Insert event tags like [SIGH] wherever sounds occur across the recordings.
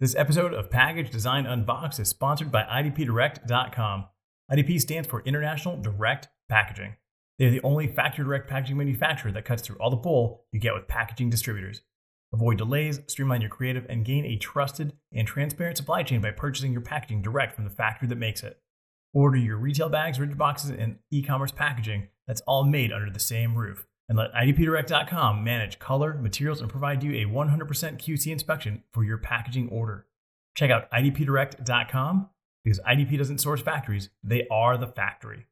This episode of Package Design Unboxed is sponsored by IDPDirect.com. IDP stands for International Direct Packaging. They're the only factory direct packaging manufacturer that cuts through all the bull you get with packaging distributors. Avoid delays, streamline your creative, and gain a trusted and transparent supply chain by purchasing your packaging direct from the factory that makes it. Order your retail bags, rigid boxes, and e commerce packaging that's all made under the same roof and let IDPDirect.com manage color, materials, and provide you a 100% QC inspection for your packaging order. Check out IDPDirect.com because IDP doesn't source factories, they are the factory.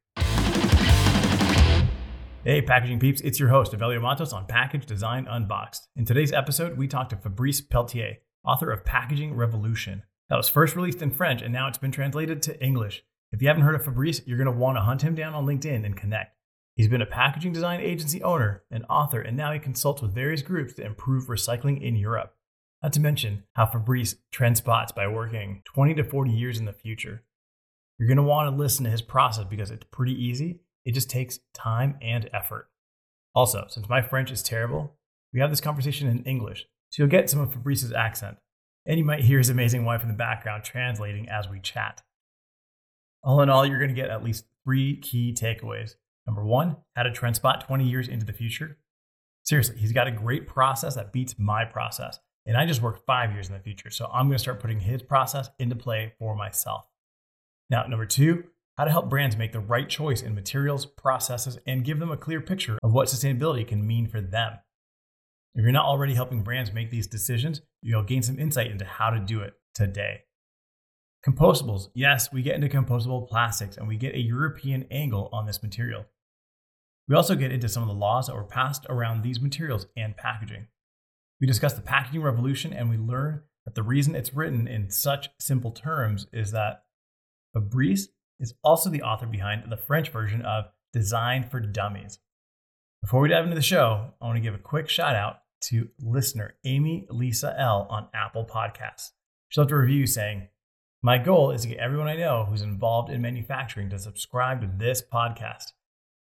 Hey, packaging peeps, it's your host, Evelio Matos on Package Design Unboxed. In today's episode, we talked to Fabrice Peltier, author of Packaging Revolution. That was first released in French and now it's been translated to English. If you haven't heard of Fabrice, you're going to want to hunt him down on LinkedIn and connect. He's been a packaging design agency owner and author, and now he consults with various groups to improve recycling in Europe. Not to mention how Fabrice trend spots by working 20 to 40 years in the future. You're going to want to listen to his process because it's pretty easy. It just takes time and effort. Also, since my French is terrible, we have this conversation in English, so you'll get some of Fabrice's accent. And you might hear his amazing wife in the background translating as we chat. All in all, you're going to get at least three key takeaways Number one, how to trend spot 20 years into the future. Seriously, he's got a great process that beats my process. And I just work five years in the future. So I'm going to start putting his process into play for myself. Now, number two, how to help brands make the right choice in materials, processes, and give them a clear picture of what sustainability can mean for them. If you're not already helping brands make these decisions, you'll gain some insight into how to do it today. Compostables. Yes, we get into compostable plastics and we get a European angle on this material. We also get into some of the laws that were passed around these materials and packaging. We discuss the packaging revolution and we learn that the reason it's written in such simple terms is that Fabrice is also the author behind the French version of Design for Dummies. Before we dive into the show, I want to give a quick shout out to listener Amy Lisa L on Apple Podcasts. She left a review saying, My goal is to get everyone I know who's involved in manufacturing to subscribe to this podcast.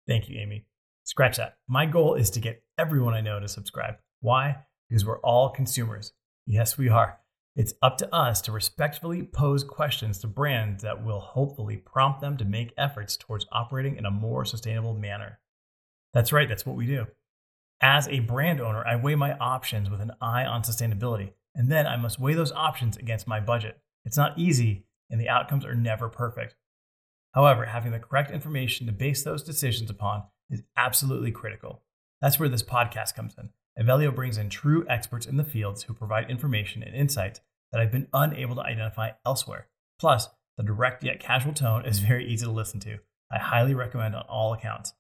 Thank you, Amy. Scratch that. My goal is to get everyone I know to subscribe. Why? Because we're all consumers. Yes, we are. It's up to us to respectfully pose questions to brands that will hopefully prompt them to make efforts towards operating in a more sustainable manner. That's right, that's what we do. As a brand owner, I weigh my options with an eye on sustainability, and then I must weigh those options against my budget. It's not easy, and the outcomes are never perfect. However, having the correct information to base those decisions upon is absolutely critical. That's where this podcast comes in. Evelio brings in true experts in the fields who provide information and insights that I've been unable to identify elsewhere. Plus, the direct yet casual tone is [LAUGHS] very easy to listen to. I highly recommend on all accounts.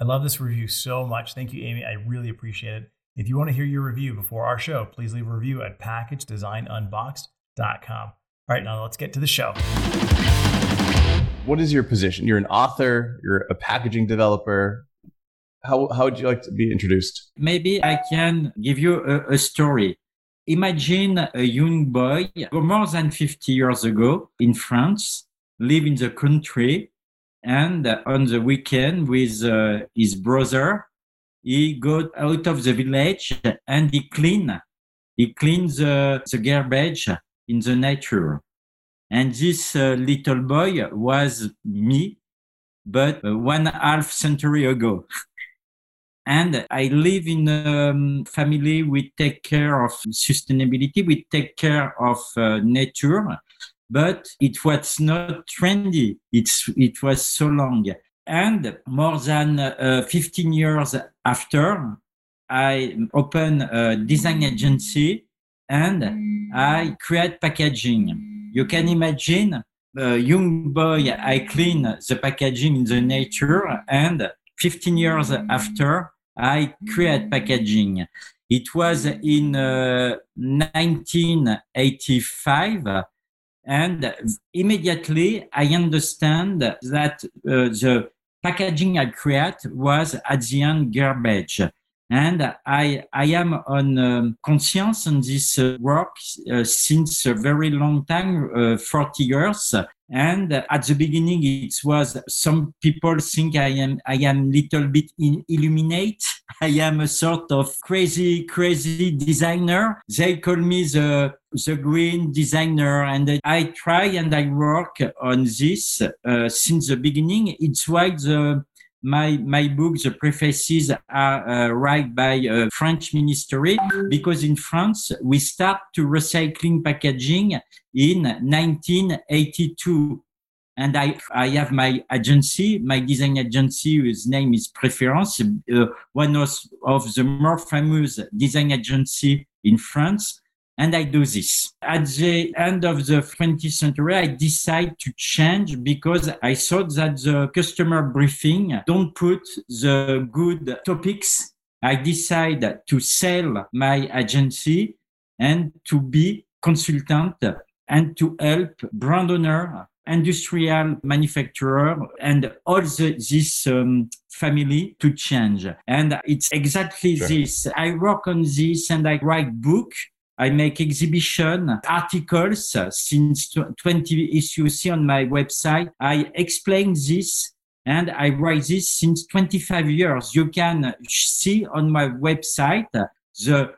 I love this review so much. Thank you, Amy. I really appreciate it. If you want to hear your review before our show, please leave a review at packagedesignunboxed.com. All right, now let's get to the show what is your position? You're an author, you're a packaging developer. How, how would you like to be introduced? Maybe I can give you a, a story. Imagine a young boy more than 50 years ago in France, live in the country, and on the weekend with uh, his brother, he got out of the village and he clean, he cleans the, the garbage in the nature. And this uh, little boy was me, but uh, one half century ago. [LAUGHS] and I live in a um, family. We take care of sustainability. We take care of uh, nature, but it was not trendy. It's, it was so long. And more than uh, 15 years after, I open a design agency and I create packaging you can imagine a young boy, I clean the packaging in the nature and 15 years after, I create packaging. It was in uh, 1985 and immediately I understand that uh, the packaging I create was at the end garbage. And I, I am on um, conscience on this uh, work uh, since a very long time, uh, 40 years. And at the beginning, it was some people think I am, I am little bit in illuminate. [LAUGHS] I am a sort of crazy, crazy designer. They call me the the green designer, and I try and I work on this uh, since the beginning. It's why the my my book, the prefaces are uh, written by a French ministry because in France we start to recycling packaging in 1982 and I, I have my agency, my design agency, whose name is Preference, uh, one of, of the more famous design agency in France. And I do this. At the end of the 20th century, I decide to change because I thought that the customer briefing don't put the good topics. I decide to sell my agency and to be consultant and to help brand owner industrial manufacturer and all the, this um, family to change. And it's exactly sure. this. I work on this and I write book. I make exhibition articles since 20 issues see on my website. I explain this and I write this since 25 years. You can see on my website the,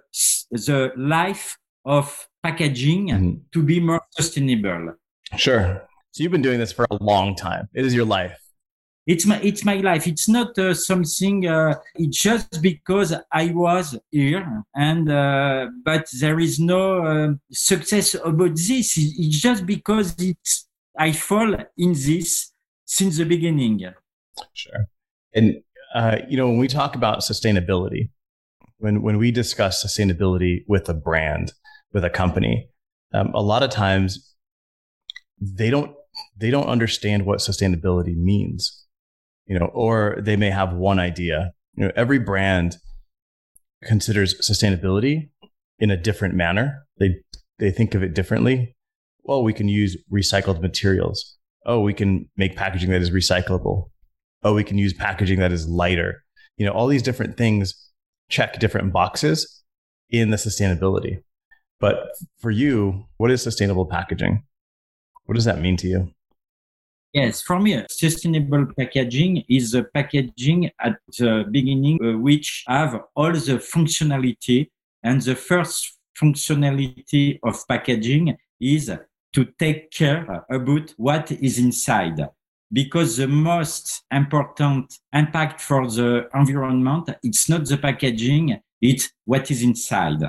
the life of packaging mm-hmm. to be more sustainable. Sure. So you've been doing this for a long time. It is your life. It's my it's my life. It's not uh, something. Uh, it's just because I was here, and uh, but there is no uh, success about this. It's just because it's I fall in this since the beginning. Sure, and uh, you know when we talk about sustainability, when when we discuss sustainability with a brand, with a company, um, a lot of times they don't they don't understand what sustainability means, you know, or they may have one idea. You know, every brand considers sustainability in a different manner. They they think of it differently. Well, we can use recycled materials. Oh, we can make packaging that is recyclable. Oh, we can use packaging that is lighter. You know, all these different things check different boxes in the sustainability. But for you, what is sustainable packaging? What does that mean to you? Yes, for me, sustainable packaging is a packaging at the beginning uh, which have all the functionality. And the first functionality of packaging is to take care about what is inside. Because the most important impact for the environment, it's not the packaging, it's what is inside.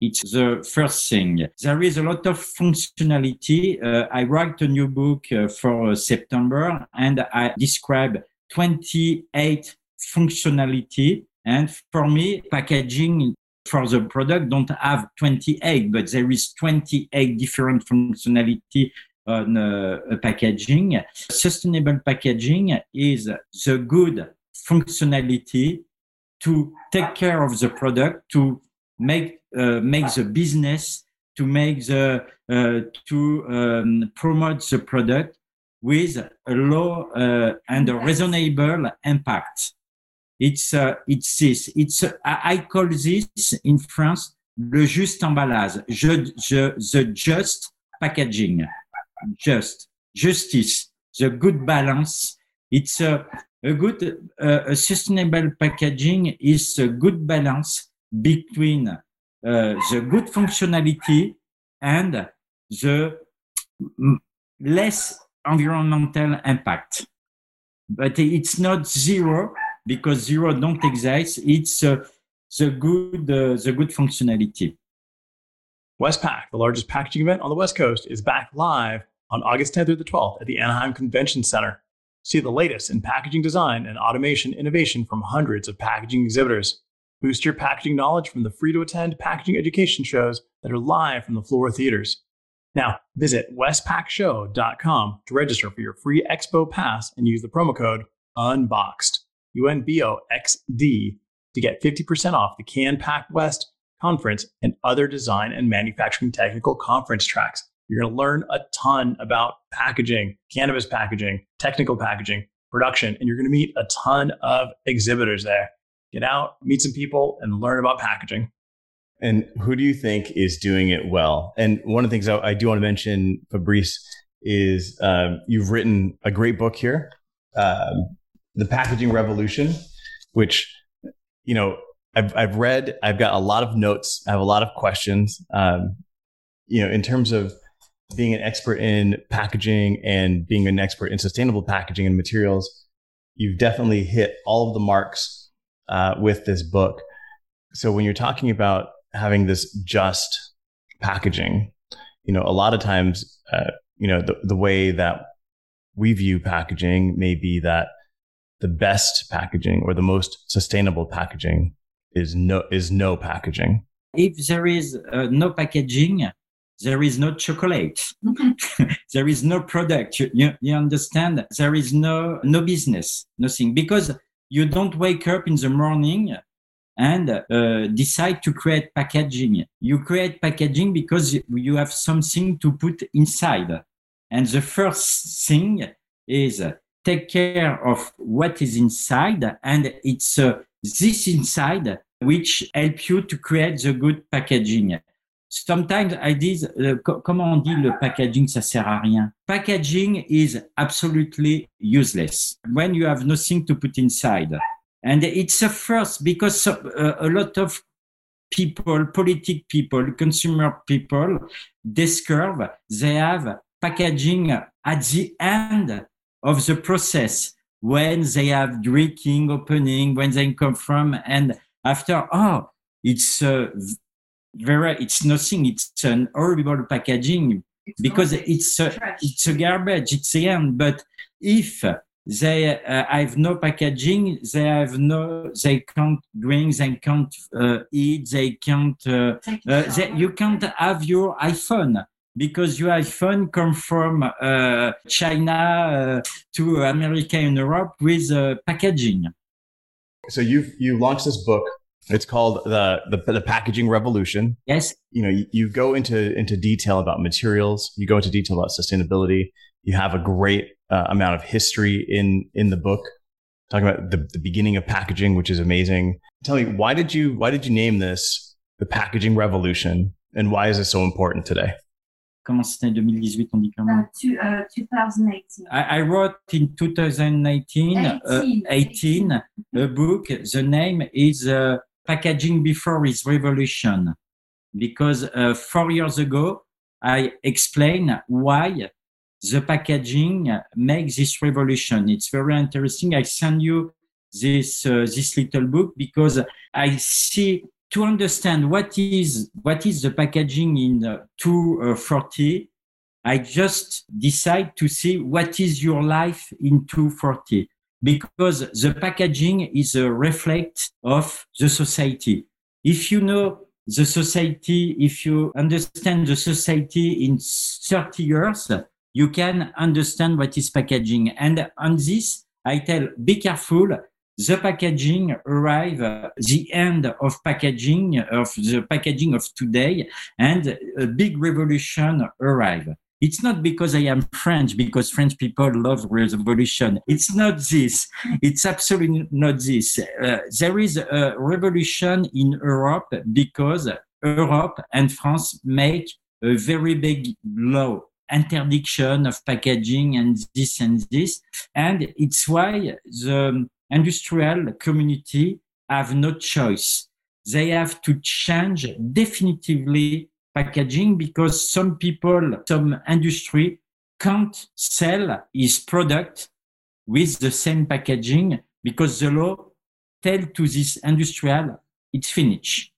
It's the first thing. There is a lot of functionality. Uh, I write a new book uh, for uh, September and I describe 28 functionality. And for me, packaging for the product don't have 28, but there is 28 different functionality on uh, packaging. Sustainable packaging is the good functionality to take care of the product, to make uh, make the business to make the uh, to um, promote the product with a low uh, and a reasonable impact. It's uh, it's this. It's uh, I call this in France le juste emballage, je, je, the just packaging, just justice, the good balance. It's a, a good uh, a sustainable packaging is a good balance between uh, the good functionality and the less environmental impact. But it's not zero because zero don't exist. It's uh, the good uh, the good functionality. Westpack, the largest packaging event on the West Coast, is back live on August 10th through the 12th at the Anaheim Convention Center. See the latest in packaging design and automation innovation from hundreds of packaging exhibitors. Boost your packaging knowledge from the free to attend packaging education shows that are live from the Flora theaters. Now, visit westpackshow.com to register for your free expo pass and use the promo code UNBOXED, U N B O X D, to get 50% off the CANPACK West conference and other design and manufacturing technical conference tracks. You're going to learn a ton about packaging, cannabis packaging, technical packaging, production, and you're going to meet a ton of exhibitors there get out, meet some people, and learn about packaging. And who do you think is doing it well? And one of the things I, I do want to mention, Fabrice, is um, you've written a great book here, um, The Packaging Revolution, which, you know, I've, I've read, I've got a lot of notes, I have a lot of questions. Um, you know, in terms of being an expert in packaging and being an expert in sustainable packaging and materials, you've definitely hit all of the marks uh, with this book. So when you're talking about having this just packaging, you know, a lot of times, uh, you know, the, the way that we view packaging may be that the best packaging or the most sustainable packaging is no is no packaging. If there is uh, no packaging, there is no chocolate. [LAUGHS] there is no product. You, you, you, understand? There is no no business, nothing, because you don't wake up in the morning and uh, decide to create packaging. You create packaging because you have something to put inside, and the first thing is take care of what is inside, and it's uh, this inside which help you to create the good packaging. Sometimes I dis, uh, comment on dit le packaging, ça sert à rien. Packaging is absolutely useless when you have nothing to put inside. And it's a first because uh, a lot of people, politic people, consumer people, discover they have packaging at the end of the process when they have drinking, opening, when they come from, and after, oh, it's uh, very, it's nothing. It's an horrible packaging it's because it's a, it's a garbage. It's the end. But if they uh, have no packaging, they have no, they can't drink, they can't uh, eat, they can't, uh, uh, they, you can't have your iPhone because your iPhone come from uh, China uh, to America and Europe with uh, packaging. So you've you launched this book. It's called the, the the packaging revolution. Yes. You know, you, you go into into detail about materials. You go into detail about sustainability. You have a great uh, amount of history in in the book, talking about the, the beginning of packaging, which is amazing. Tell me, why did you why did you name this the packaging revolution, and why is it so important today? comment c'était 2018 on dit comment uh, to, uh, 2018 I, I, wrote in 2019 18, uh, 18 a book the name is uh, packaging before is revolution. Because uh, four years ago i explained why the packaging makes this revolution. It's very interesting. I send you this uh, this little book because i see to understand what is what is the packaging in uh, 240 i just decide to see what is your life in 240 because the packaging is a reflect of the society. If you know the society if you understand the society in 30 years you can understand what is packaging. And on this i tell be careful the packaging arrive the end of packaging of the packaging of today and a big revolution arrive it's not because I am French, because French people love revolution. It's not this. It's absolutely not this. Uh, there is a revolution in Europe because Europe and France make a very big law interdiction of packaging and this and this. And it's why the industrial community have no choice. They have to change definitively packaging because some people, some industry can't sell his product with the same packaging because the law tell to this industrial, it's finished.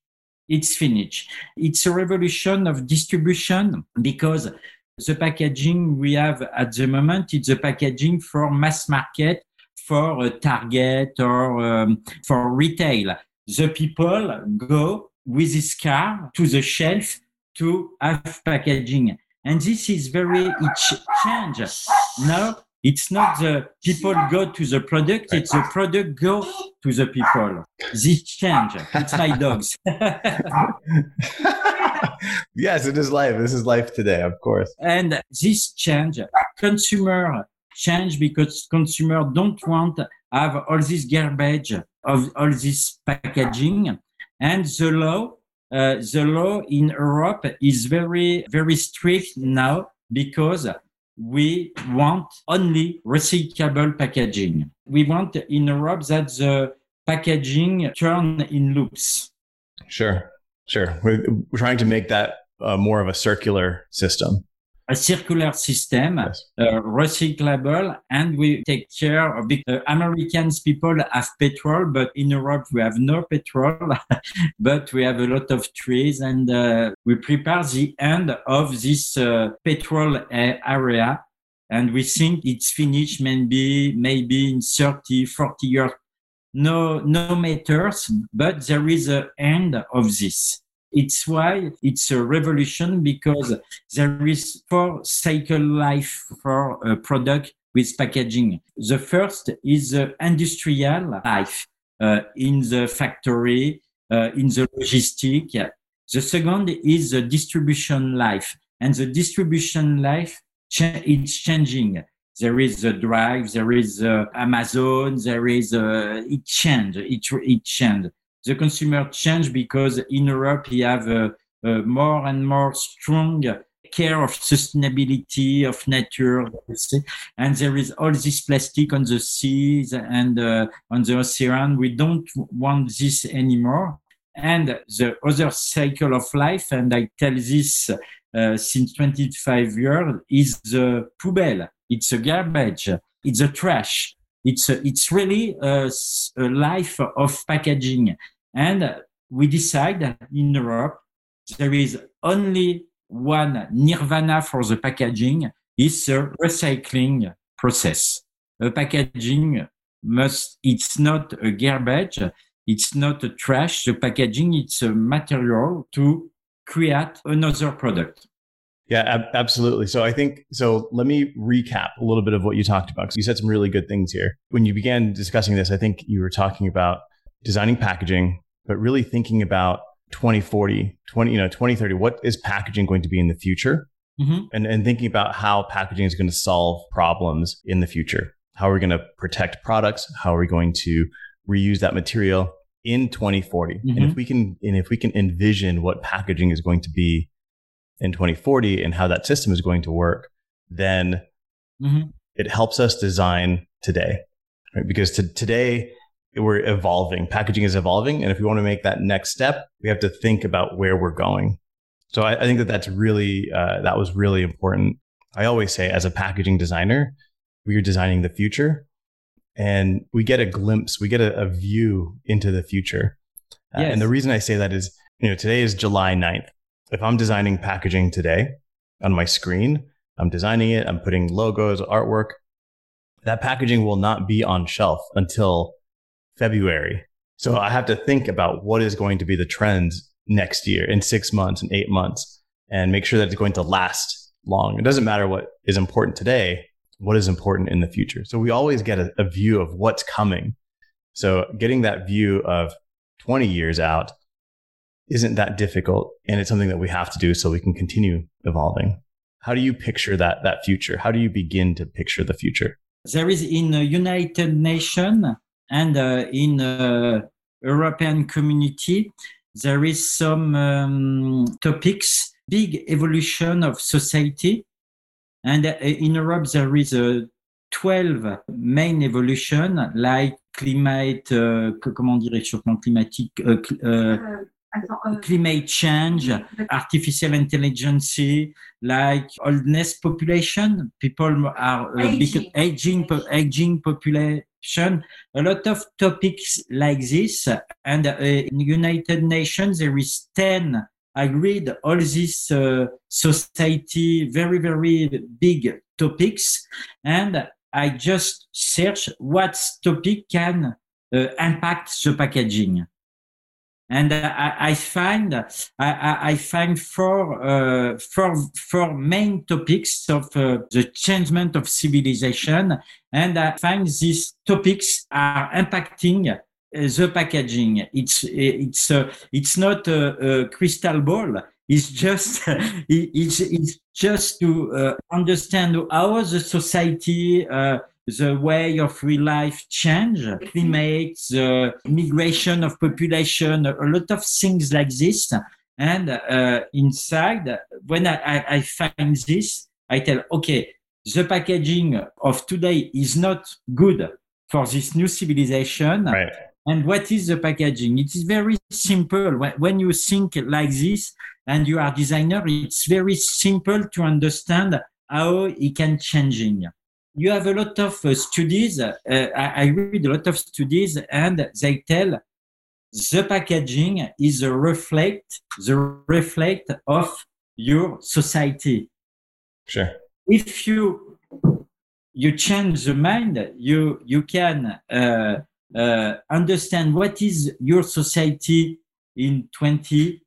It's finished. It's a revolution of distribution because the packaging we have at the moment, it's a packaging for mass market for a Target or um, for retail. The people go with this car to the shelf to have packaging. And this is very, it change. Now, it's not the people go to the product, it's the product go to the people. This change. It's my dogs. [LAUGHS] yes, it is life. This is life today, of course. And this change, consumer change because consumer don't want have all this garbage of all this packaging and the law uh, the law in Europe is very very strict now because we want only recyclable packaging. We want in Europe that the packaging turn in loops. Sure, sure. We're, trying to make that uh, more of a circular system a circular system, yes. uh, recyclable, and we take care of the uh, Americans people have petrol, but in Europe we have no petrol, [LAUGHS] but we have a lot of trees and uh, we prepare the end of this uh, petrol uh, area. And we think it's finished maybe, maybe in 30, 40 years. No, no matters, but there is an end of this. It's why it's a revolution because there is four cycle life for a product with packaging. The first is the industrial life uh, in the factory, uh, in the logistic. The second is the distribution life, and the distribution life cha- it's changing. There is a drive, there is uh, Amazon, there is uh, it change, it it change the consumer change because in Europe we have a, a more and more strong care of sustainability of nature and there is all this plastic on the seas and uh, on the ocean. We don't want this anymore. And the other cycle of life and i tell this uh, since 25 years is the poubelle. It's a garbage. It's a trash it's a, it's really a, a life of packaging and we decide that in Europe, there is only one nirvana for the packaging is the recycling process. A packaging must, it's not a garbage, it's not a trash. The packaging, it's a material to create another product. Yeah, ab- absolutely. So I think so. Let me recap a little bit of what you talked about because you said some really good things here. When you began discussing this, I think you were talking about designing packaging, but really thinking about 2040, 20, you know, 2030, what is packaging going to be in the future? Mm-hmm. And, and thinking about how packaging is going to solve problems in the future. How are we going to protect products? How are we going to reuse that material in 2040? Mm-hmm. And if we can, and if we can envision what packaging is going to be in 2040 and how that system is going to work, then mm-hmm. it helps us design today. Right? Because to, today, we're evolving. Packaging is evolving. And if we want to make that next step, we have to think about where we're going. So I, I think that that's really, uh, that was really important. I always say as a packaging designer, we are designing the future and we get a glimpse, we get a, a view into the future. Uh, yes. And the reason I say that is, you know, today is July 9th. If I'm designing packaging today on my screen, I'm designing it, I'm putting logos, artwork, that packaging will not be on shelf until February. So I have to think about what is going to be the trends next year in six months and eight months and make sure that it's going to last long. It doesn't matter what is important today, what is important in the future. So we always get a, a view of what's coming. So getting that view of 20 years out isn't that difficult. And it's something that we have to do so we can continue evolving. How do you picture that, that future? How do you begin to picture the future? There is in the United Nations and uh, in uh, European community, there is some um, topics, big evolution of society. And uh, in Europe, there is a 12 main evolution like climate, uh, comment dire, réchauffement climatique, uh, uh, uh, climate change, artificial intelligence, like oldness population. People are aging, aging, aging population a lot of topics like this. And uh, in United Nations, there is 10 agreed all these uh, society, very, very big topics. And I just search what topic can uh, impact the packaging and I, I find I, I, find four, uh, four, four main topics of uh, the changement of civilization, and I find these topics are impacting uh, the packaging. It's it's uh, it's not a, a, crystal ball. It's just [LAUGHS] it's, it's just to uh, understand how the society uh, the way of real life change, climate, the migration of population, a lot of things like this. And uh, inside, when I, I, find this, I tell, okay, the packaging of today is not good for this new civilization. Right. And what is the packaging? It is very simple. When you think like this and you are designer, it's very simple to understand how it can changing. You have a lot of uh, studies. Uh, I, I read a lot of studies and they tell the packaging is a reflect, the reflect of your society. Sure. If you you change the mind, you you can uh, uh, understand what is your society in 20,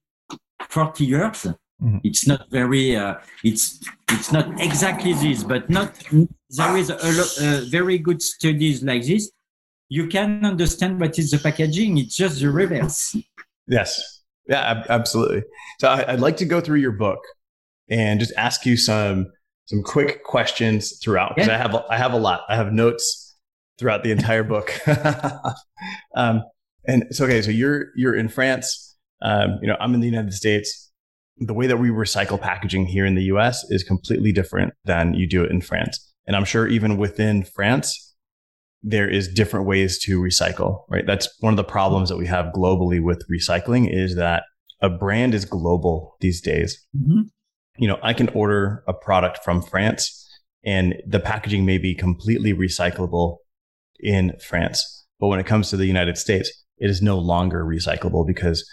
40 years. Mm-hmm. It's not very. Uh, it's it's not exactly this, but not there is a, a very good studies like this. You can understand what is the packaging. It's just the reverse. Yes. Yeah. Absolutely. So I'd like to go through your book and just ask you some some quick questions throughout because yeah. I have I have a lot. I have notes throughout the entire book. [LAUGHS] um, and it's okay. So you're you're in France. Um, you know, I'm in the United States. The way that we recycle packaging here in the U.S. is completely different than you do it in France. And I'm sure even within France, there is different ways to recycle. Right. That's one of the problems that we have globally with recycling is that a brand is global these days. Mm-hmm you know, I can order a product from France and the packaging may be completely recyclable in France. But when it comes to the United States, it is no longer recyclable because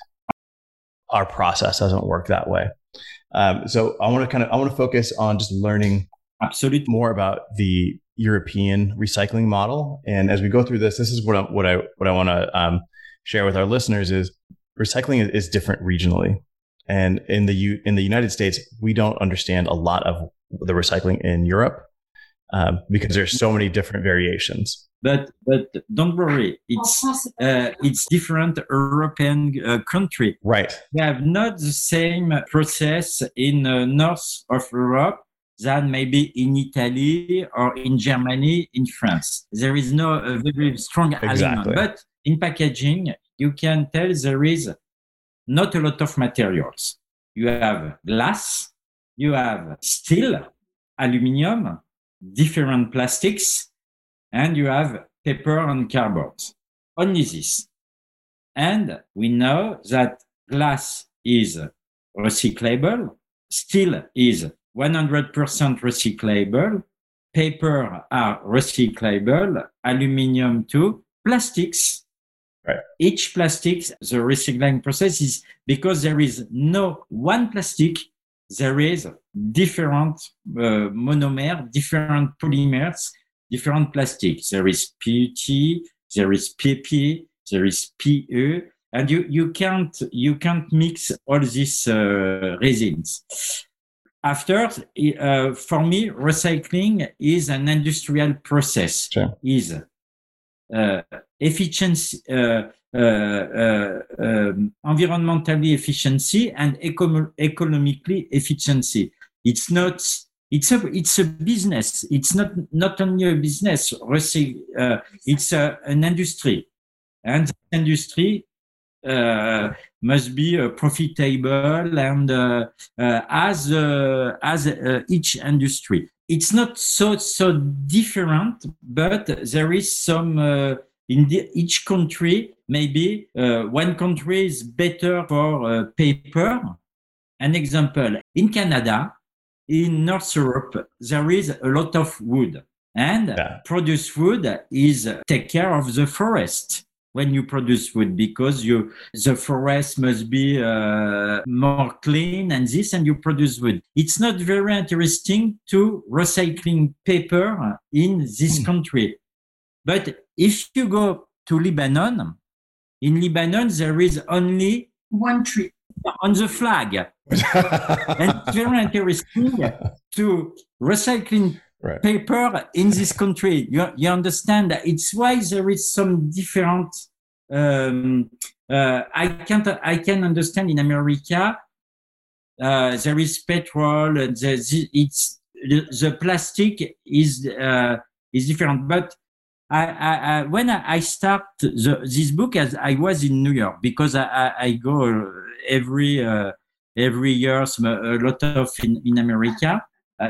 our process doesn't work that way. Um, so I want to kind of I want to focus on just learning absolutely more about the European recycling model. And as we go through this, this is what I, what I what I want to um, share with our listeners is recycling is different regionally. And in the U- in the United States, we don't understand a lot of the recycling in Europe um, because there's so many different variations. But but don't worry, it's uh, it's different European uh, country. Right. They have not the same process in uh, north of Europe than maybe in Italy or in Germany, in France. There is no uh, very strong exactly. element. But in packaging, you can tell there is not a lot of materials. You have glass, you have steel, aluminium, different plastics, and you have paper and cardboard. Only this. And we know that glass is recyclable, steel is 100% recyclable, paper are recyclable, aluminium too, plastics Right. Each plastic, the recycling process is because there is no one plastic, there is different uh, monomer, different polymers, different plastics. There is PET, there is PP, there is PE, and you, you can't you can't mix all these uh, resins. After, uh, for me, recycling is an industrial process. Sure. Is uh, efficiency, uh, uh, um, environmentally efficiency and eco- economically efficiency. It's not. It's a it's a business. It's not not only a business. Uh, it's a, an industry, and industry uh, must be uh, profitable and uh, as as each industry it's not so so different, but there is some uh, in the, each country. Maybe uh, one country is better for uh, paper. An example in Canada, in North Europe, there is a lot of wood, and yeah. produce wood is take care of the forest when you produce wood because you the forest must be uh, more clean and this and you produce wood. It's not very interesting to recycling paper in this mm. country. But if you go to lebanon in lebanon there is only one tree. on the flag. [LAUGHS] And it's very interesting to recycling right. paper in this country. You, you understand that it's why there is some different. Um, uh, I can't. I can understand in America. Uh, there is petrol. The, the, it's the, the plastic is uh, is different, but I, I, I, when I start the, this book, as I was in New York, because I, I go every uh, every year a lot of in, in America,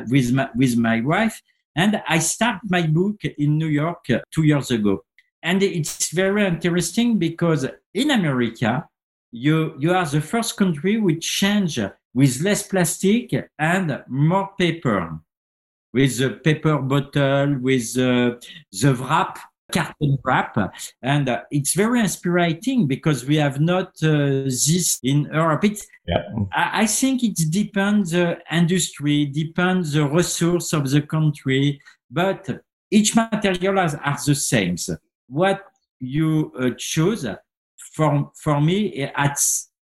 with my with my wife, and I start my book in New York uh, two years ago. and it's very interesting because in America, you, you are the first country which change with less plastic and more paper, with the paper bottle, with uh, the wrap, carton wrap. And uh, it's very inspiring because we have not uh, this in Europe. It, yeah. I, I, think it depends the industry, depends the resource of the country, but each material has, are the same. What you uh, choose for, for me, at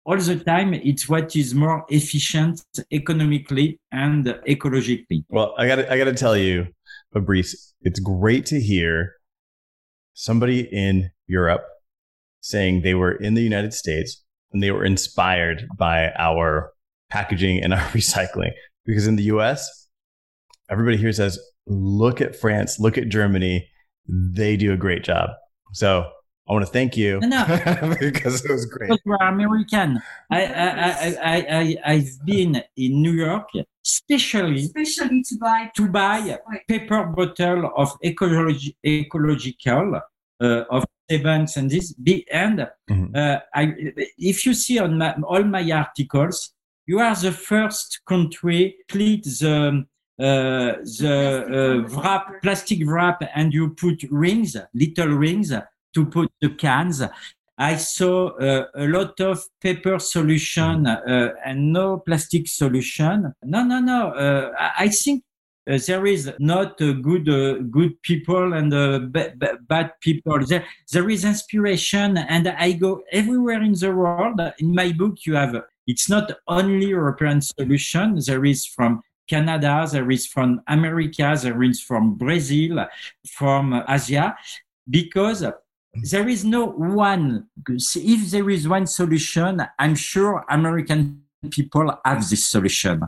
all the time, it's what is more efficient economically and ecologically. Well, I got I got to tell you, Fabrice, it's great to hear somebody in Europe saying they were in the United States and they were inspired by our packaging and our [LAUGHS] recycling. Because in the US, everybody here says, look at France, look at Germany. They do a great job. So I want to thank you [LAUGHS] because it was great. We're American. I, I, I, I, I've been in New York, especially, especially to buy to buy paper bottle of ecology, ecological uh, of events and this. And mm-hmm. uh, I, if you see on my, all my articles, you are the first country split the uh, the uh, wrap, plastic wrap, and you put rings, little rings to put the cans. I saw uh, a lot of paper solution uh, and no plastic solution. No, no, no. Uh, I think uh, there is not good uh, good people and uh, bad people. There, there is inspiration, and I go everywhere in the world. In my book, you have it's not only European solution. There is from Canada, there is from America, there is from Brazil, from Asia, because there is no one. If there is one solution, I'm sure American people have this solution.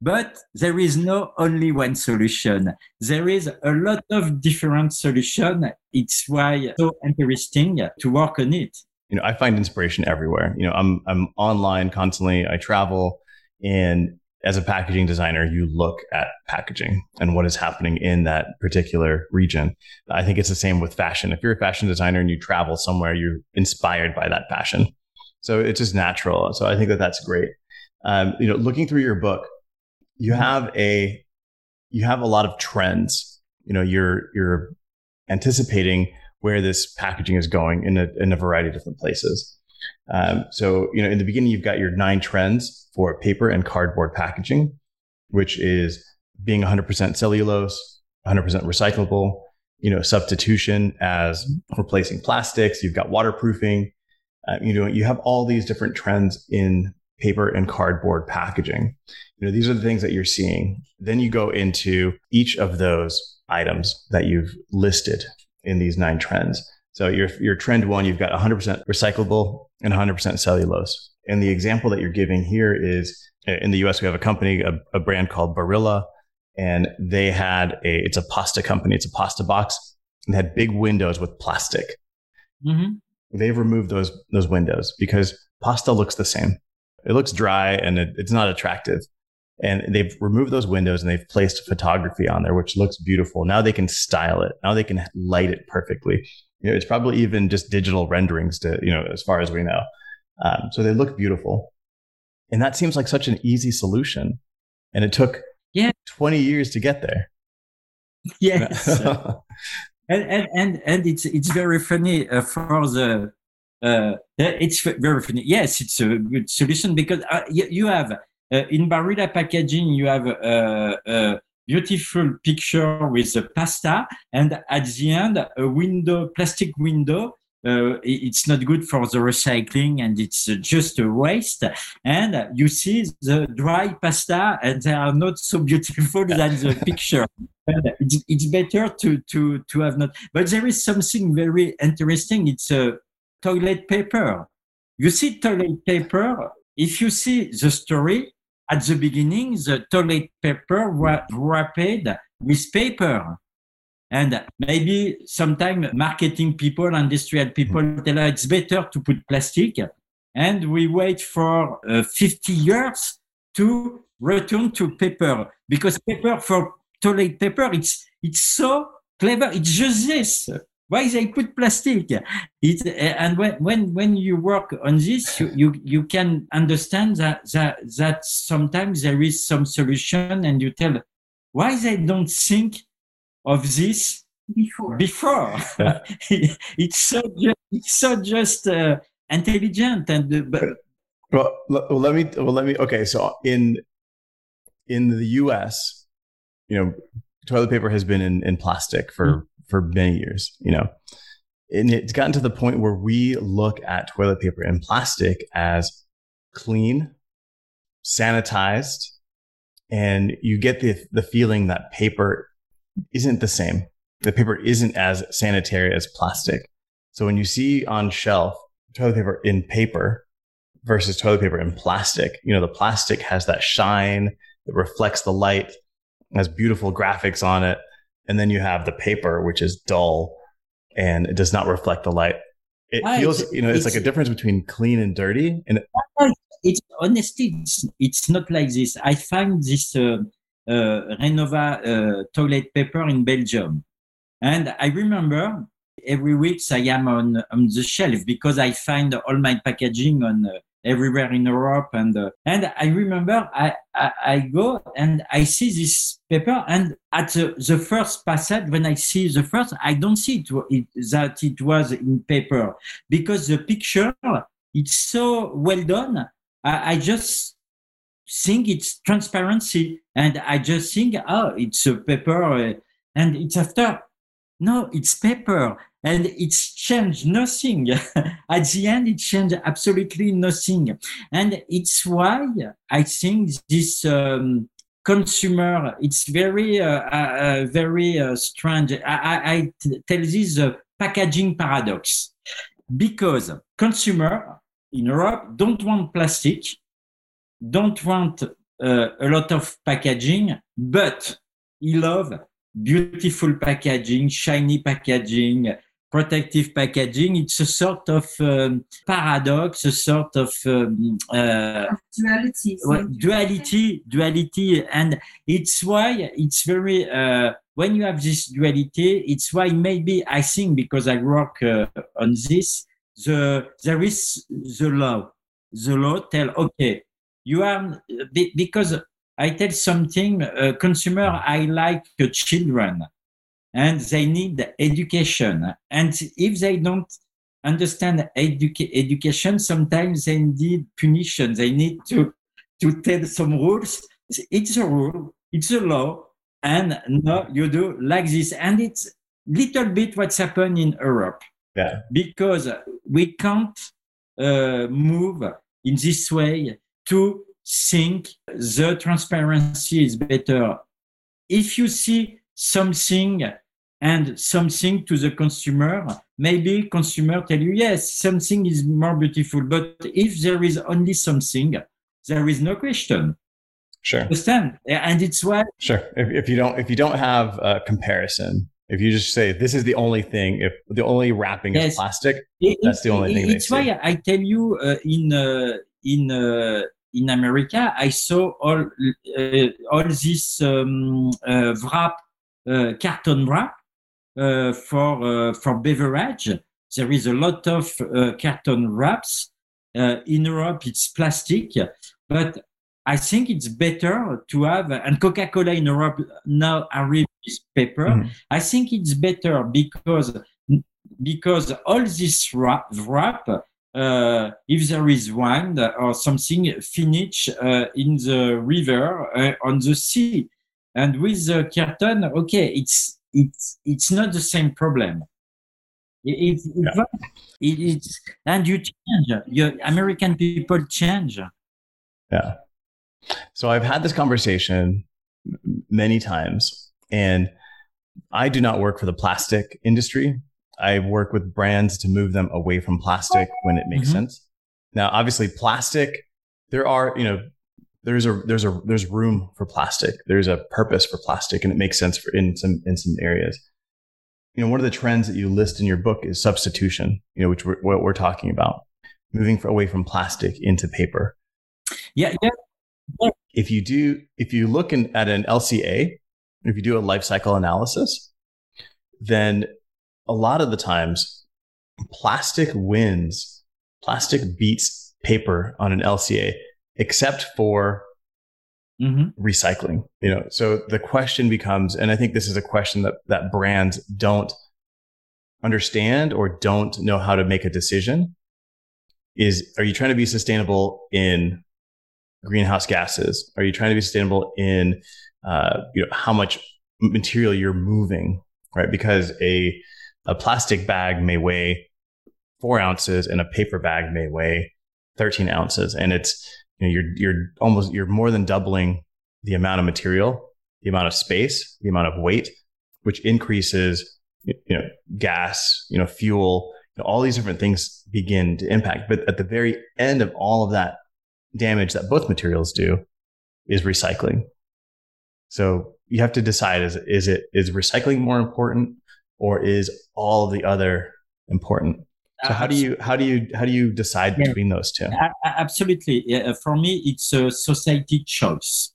But there is no only one solution. There is a lot of different solutions. It's why so interesting to work on it. You know, I find inspiration everywhere. You know, I'm I'm online constantly. I travel, and as a packaging designer, you look at packaging and what is happening in that particular region. I think it's the same with fashion. If you're a fashion designer and you travel somewhere, you're inspired by that fashion. So it's just natural. So I think that that's great. Um, you know, looking through your book, you have a you have a lot of trends. You know, you're you're anticipating where this packaging is going in a in a variety of different places. Um, so, you know, in the beginning, you've got your nine trends for paper and cardboard packaging, which is being 100% cellulose, 100% recyclable, you know, substitution as replacing plastics. You've got waterproofing. Uh, you know, you have all these different trends in paper and cardboard packaging. You know, these are the things that you're seeing. Then you go into each of those items that you've listed in these nine trends. So your your trend one, you've got 100% recyclable and 100% cellulose. And the example that you're giving here is uh, in the US, we have a company, a, a brand called Barilla, and they had a it's a pasta company, it's a pasta box, and had big windows with plastic. Mm-hmm. They've removed those those windows because pasta looks the same. It looks dry and it, it's not attractive. And they've removed those windows and they've placed photography on there, which looks beautiful. Now they can style it. Now they can light it perfectly. You know, it's probably even just digital renderings to, you know, as far as we know. Um, so they look beautiful. And that seems like such an easy solution. And it took yeah. 20 years to get there. Yes. [LAUGHS] and, and, and, and it's, it's very funny uh, for the, uh, it's very funny. Yes, it's a good solution because uh, you, you, have uh, in Barilla packaging, you have uh, uh, beautiful picture with the pasta and at the end a window plastic window. Uh, it's not good for the recycling and it's just a waste. And you see the dry pasta and they are not so beautiful than the [LAUGHS] picture. It's, it's, better to to to have not. But there is something very interesting. It's a toilet paper. You see toilet paper? If you see the story at the beginning, the toilet paper was wrapped with paper. And maybe sometimes marketing people, industrial people mm. tell us it's better to put plastic. And we wait for uh, 50 years to return to paper because paper for toilet paper, it's, it's so clever. It's just this. Why they put plastic? It, and when, when, when you work on this, you, you, you can understand that, that, that sometimes there is some solution and you tell why they don't think of this before. Before. [LAUGHS] it's so just, it's so just uh, intelligent and uh, but well, well, let me well let me okay. So in in the U.S., you know, toilet paper has been in, in plastic for mm-hmm. For many years. You know, and it's gotten to the point where we look at toilet paper in plastic as clean, sanitized, and you get the the feeling that paper isn't the same. The paper isn't as sanitary as plastic. So when you see on shelf toilet paper in paper versus toilet paper in plastic. You know, the plastic has that shine, it reflects the light, has beautiful graphics on it. And then you have the paper, which is dull and it does not reflect the light. It feels, you know, it's, it's, like a difference between clean and dirty. And it's honestly, it's, it's not like this. I find this uh, uh, Renova uh, toilet paper in Belgium. And I remember every week I am on, on the shelf because I find all my packaging on uh, everywhere in Europe. And uh, and I remember I, I, I go and I see this paper, and at the, the first passage, when I see the first, I don't see it, it that it was in paper because the picture it's so well done. I, I just think it's transparency, and I just think, oh, it's a paper, uh, and it's after. No, it's paper and it's changed nothing. [LAUGHS] At the end, it changed absolutely nothing. And it's why I think this um, consumer, it's very, uh, uh, uh very uh, strange. I, I, tell this uh, packaging paradox because consumer in Europe don't want plastic, don't want uh, a lot of packaging, but he love beautiful packaging, shiny packaging, protective packaging. It's a sort of um, paradox, a sort of um, uh, duality. Duality, duality, and it's why it's very. Uh, when you have this duality, it's why maybe I think because I work uh, on this, the there is the law. The law tell okay, you are because I tell something. Uh, consumer, I like children and they need education. And if they don't understand educa- education, sometimes they need punition. They need to, to tell some rules. It's a rule, it's a law, and no, you do like this. And it's little bit what's happened in Europe. Yeah. Because we can't uh, move in this way to think the transparency is better. If you see something and something to the consumer, maybe consumer tell you, yes, something is more beautiful. But if there is only something, there is no question. Sure. Understand? And it's why. Sure. If, if you don't, if you don't have a comparison, if you just say this is the only thing, if the only wrapping yes. is plastic, it, that's the only it, thing. It's why I tell you uh, in uh, in uh, in America, I saw all uh, all this um, uh, wrap, uh, carton wrap for uh, for beverage. There is a lot of uh, carton wraps. in Europe, it's plastic, but I think it's better to have, and Coca-Cola in Europe now are is paper. Mm. I think it's better because because all this wrap, wrap uh, if there is wine or something finish uh, in the river uh, on the sea, and with the curtain, okay, it's it's it's not the same problem. It, it, yeah. it, it's and you change. Your American people change. Yeah. So I've had this conversation many times, and I do not work for the plastic industry. I work with brands to move them away from plastic when it makes mm-hmm. sense. Now, obviously, plastic. There are you know there's a there's a there's room for plastic. There's a purpose for plastic, and it makes sense for in some in some areas. You know, one of the trends that you list in your book is substitution. You know, which we're, what we're talking about, moving away from plastic into paper. Yeah, yeah. yeah. If you do, if you look in, at an LCA, if you do a life cycle analysis, then a lot of the times plastic wins, plastic beats paper on an LCA, except for mm-hmm. recycling. You know, so the question becomes, and I think this is a question that that brands don't understand or don't know how to make a decision. Is are you trying to be sustainable in greenhouse gases? Are you trying to be sustainable in uh, you know how much material you're moving, right? Because a a plastic bag may weigh four ounces and a paper bag may weigh 13 ounces. And it's, you know, you're, you're almost, you're more than doubling the amount of material, the amount of space, the amount of weight, which increases, you know, gas, you know, fuel, you know, all these different things begin to impact. But at the very end of all of that damage that both materials do is recycling. So you have to decide is, is it, is recycling more important or is all of the other important? So how do you how do you how do you decide between those two? Absolutely. Uh, for me, it's a society choice.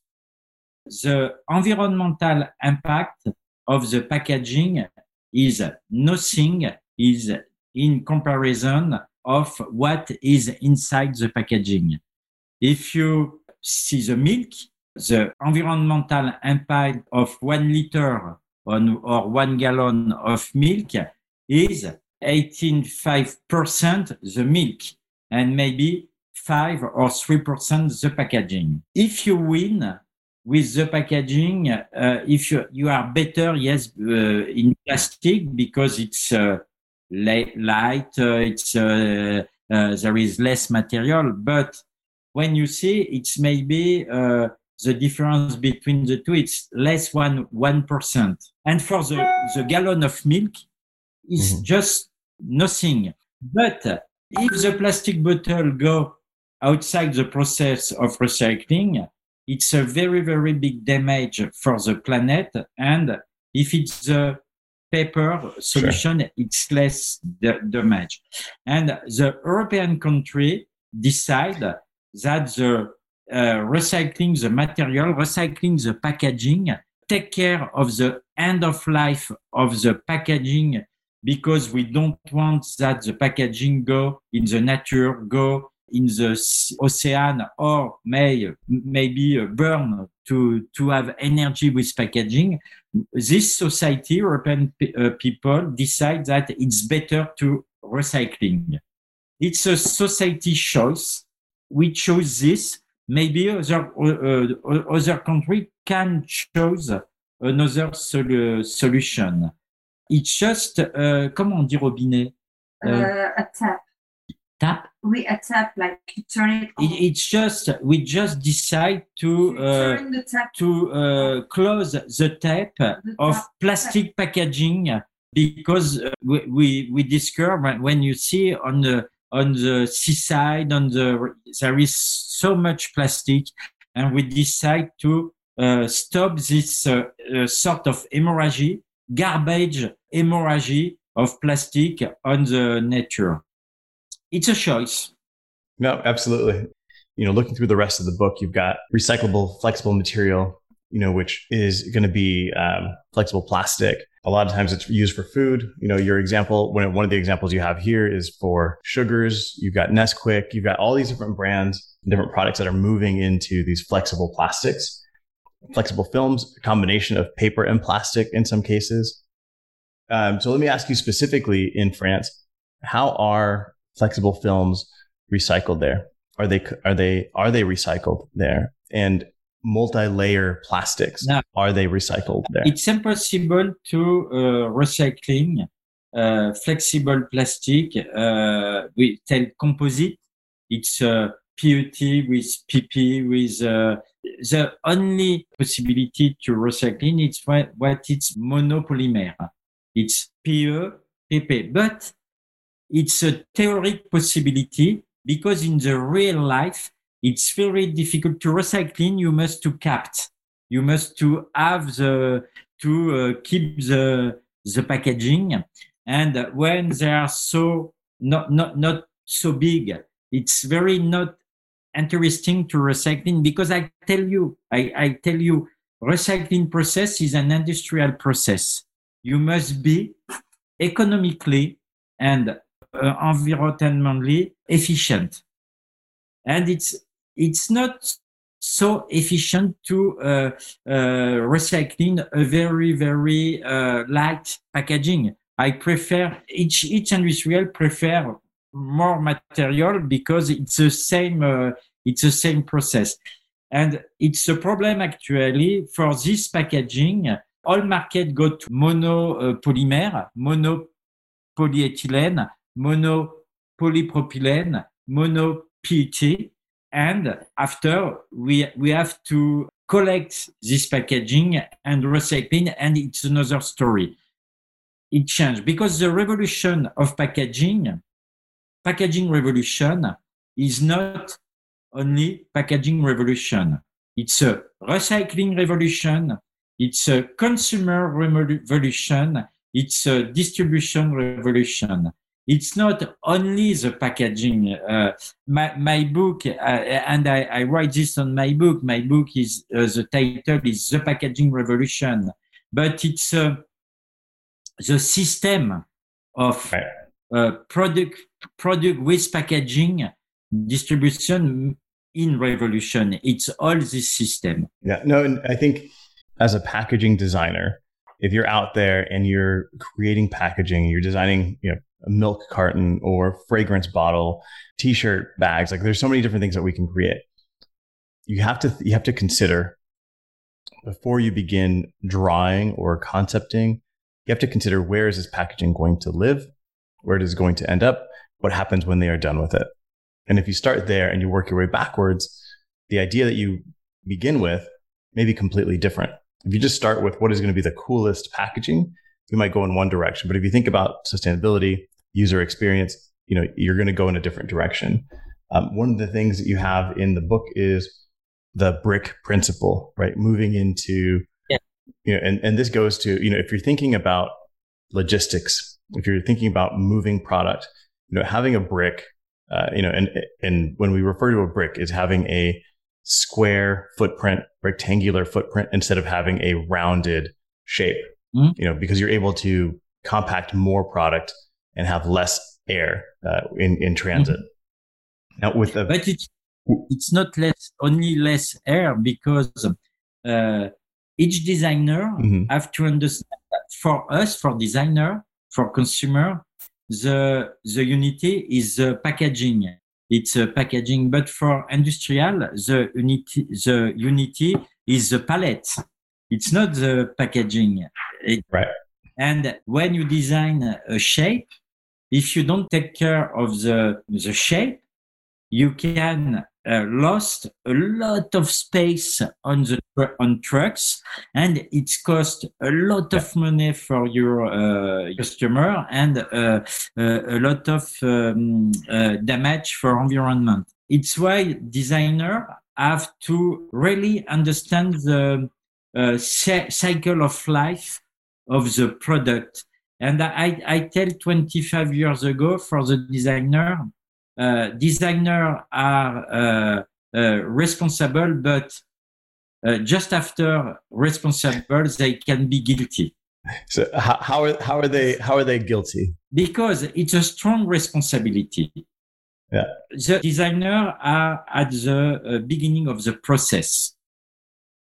The environmental impact of the packaging is nothing is in comparison of what is inside the packaging. If you see the milk, the environmental impact of one liter on, or one gallon of milk is 85% the milk and maybe 5 or 3% the packaging. If you win with the packaging, uh, if you, you are better, yes, uh, in plastic because it's uh, light, uh, it's uh, uh, there is less material, but when you see it's maybe the difference between the two, it's less one one percent. And for the, the gallon of milk, it's mm-hmm. just nothing. But if the plastic bottle go outside the process of recycling, it's a very, very big damage for the planet. And if it's the paper solution, sure. it's less damage. And the European country decide that the uh, recycling the material, recycling the packaging, take care of the end of life of the packaging because we don't want that the packaging go in the nature, go in the ocean or may maybe burn to to have energy with packaging. This society european uh, people decide that it's better to recycling. It's a society choice. We choose this. Maybe other uh, other country can choose another sol solution it's just uh, comment on dit robinet? Uh, a tap. Tap? We a tap like you turn it, it it's just we just decide to uh, to uh, close the tap the of tap. plastic packaging because uh, we, we we discover when you see on the on the seaside, on the there is so much plastic, and we decide to uh, stop this uh, uh, sort of hemorrhage, garbage hemorrhage of plastic on the nature. It's a choice. No, absolutely. You know, looking through the rest of the book, you've got recyclable, flexible material, you know, which is going to be um, flexible plastic. A lot of times it's used for food. You know, your example, one of the examples you have here is for sugars. You've got Nesquik. You've got all these different brands, different products that are moving into these flexible plastics, flexible films, a combination of paper and plastic in some cases. Um, so let me ask you specifically in France, how are flexible films recycled there? Are they are they are they recycled there? And multi-layer plastics no. are they recycled there it's impossible to uh, recycling uh, flexible plastic uh, we tell composite it's uh, PET with PP with uh, the only possibility to recycling it's what, what it's monopolymer it's PE PP but it's a theoretic possibility because in the real life it's very difficult to recycling. You must to capt. You must to have the to uh, keep the the packaging. And when they are so not not not so big, it's very not interesting to recycling because I tell you, I, I tell you, recycling process is an industrial process. You must be economically and uh, environmentally efficient. And it's, it's not so efficient to uh, uh, recycling a very, very uh, light packaging. I prefer each, each industrial prefer more material because it's the same, uh, it's the same process. And it's a problem actually for this packaging. All market go to mono uh, polymer, mono polyethylene, mono polypropylene, mono PET. And after we, we have to collect this packaging and recycling and it's another story. It changed because the revolution of packaging, packaging revolution is not only packaging revolution. It's a recycling revolution. It's a consumer revolution. It's a distribution revolution. It's not only the packaging. Uh, my, my book, uh, and I, I, write this on my book. My book is uh, the title is the packaging revolution, but it's uh, the system of uh, product product with packaging distribution in revolution it's all this system yeah no and i think as a packaging designer if you're out there and you're creating packaging you're designing you know a milk carton or fragrance bottle t-shirt bags like there's so many different things that we can create you have to you have to consider before you begin drawing or concepting you have to consider where is this packaging going to live where it is going to end up what happens when they are done with it and if you start there and you work your way backwards, the idea that you begin with may be completely different. If you just start with what is going to be the coolest packaging, you might go in one direction. But if you think about sustainability, user experience, you know, you're going to go in a different direction. Um, one of the things that you have in the book is the brick principle, right? Moving into, yeah. you know, and, and this goes to, you know, if you're thinking about logistics, if you're thinking about moving product, you know, having a brick uh, you know, and and when we refer to a brick, is having a square footprint, rectangular footprint instead of having a rounded shape. Mm-hmm. You know, because you're able to compact more product and have less air uh, in in transit. Mm-hmm. Now, with the but it's it's not less only less air because uh, each designer mm-hmm. have to understand that for us, for designer, for consumer, the the unity is the packaging. It's a packaging, but for industrial, the unity the unity is the pallet. It's not the packaging. It, right. And when you design a shape, if you don't take care of the the shape, you can uh, lost a lot of space on the on trucks and it's cost a lot of money for your uh, customer and uh, uh a lot of um, uh, damage for environment. It's why designer have to really understand the uh, cycle of life of the product. And I, I tell 25 years ago for the designer designers are uh, uh, responsible, but just after responsible, they can be guilty. So how, how are how are they how are they guilty? Because it's a strong responsibility. Yeah. The designer are at the uh, beginning of the process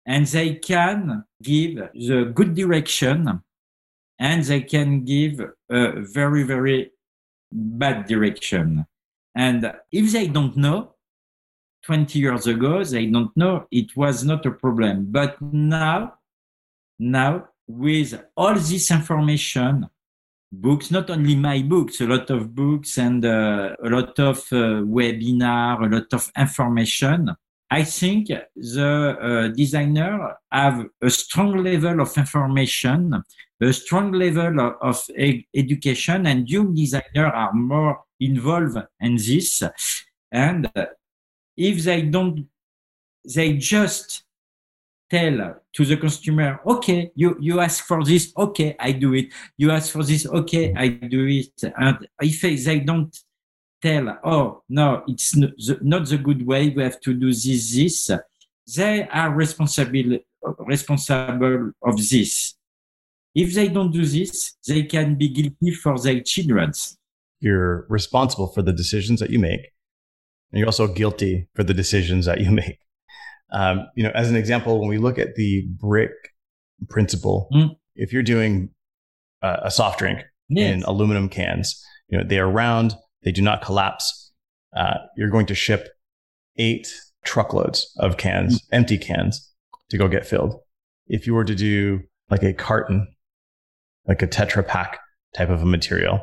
and they can give the good direction and they can give a very, very bad direction. And if they don't know, 20 years ago, they don't know, it was not a problem. But now, now, with all this information, books, not only my books, a lot of books and uh, a lot of uh, webinar, a lot of information. I think the uh, designer have a strong level of information, a strong level of, of education, and young designer are more involved in this. And if they don't, they just tell to the consumer, okay, you, you ask for this, okay, I do it. You ask for this, okay, I do it. And if they don't tell, oh, no, it's not the, not the good way, we have to do this, this, they are responsible, responsible of this. If they don't do this, they can be guilty for their children's. You're responsible for the decisions that you make, and you're also guilty for the decisions that you [LAUGHS] make. Um, you know, as an example, when we look at the brick principle, Mm. if you're doing uh, a soft drink Yes. in aluminum cans, you know they are round, they do not collapse. Uh, you're going to ship eight truckloads of cans, empty cans, to go get filled. If you were to do like a carton, like a Tetra Pak type of a material,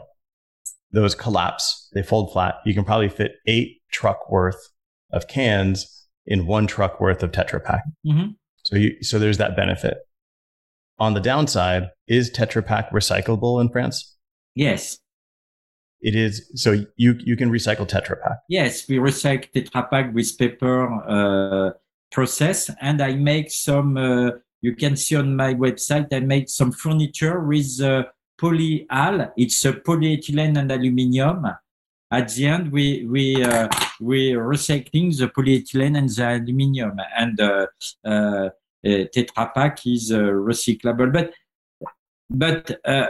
those collapse, they fold flat. You can probably fit eight truck worth of cans in one truck worth of Tetra Pak. Mhm. So you, so there's that benefit. On the downside, is Tetra Pak recyclable in France? Yes. It is. So you you can recycle Tetra Pak. Yes, we recycle Tetra Pak with paper uh, process, and I make some. Uh, you can see on my website. I made some furniture with uh, Polyal. It's a polyethylene and aluminium. At the end, we we uh, we recycling the polyethylene and the aluminium, and uh, uh, uh, Tetra Pak is uh, recyclable. But but uh,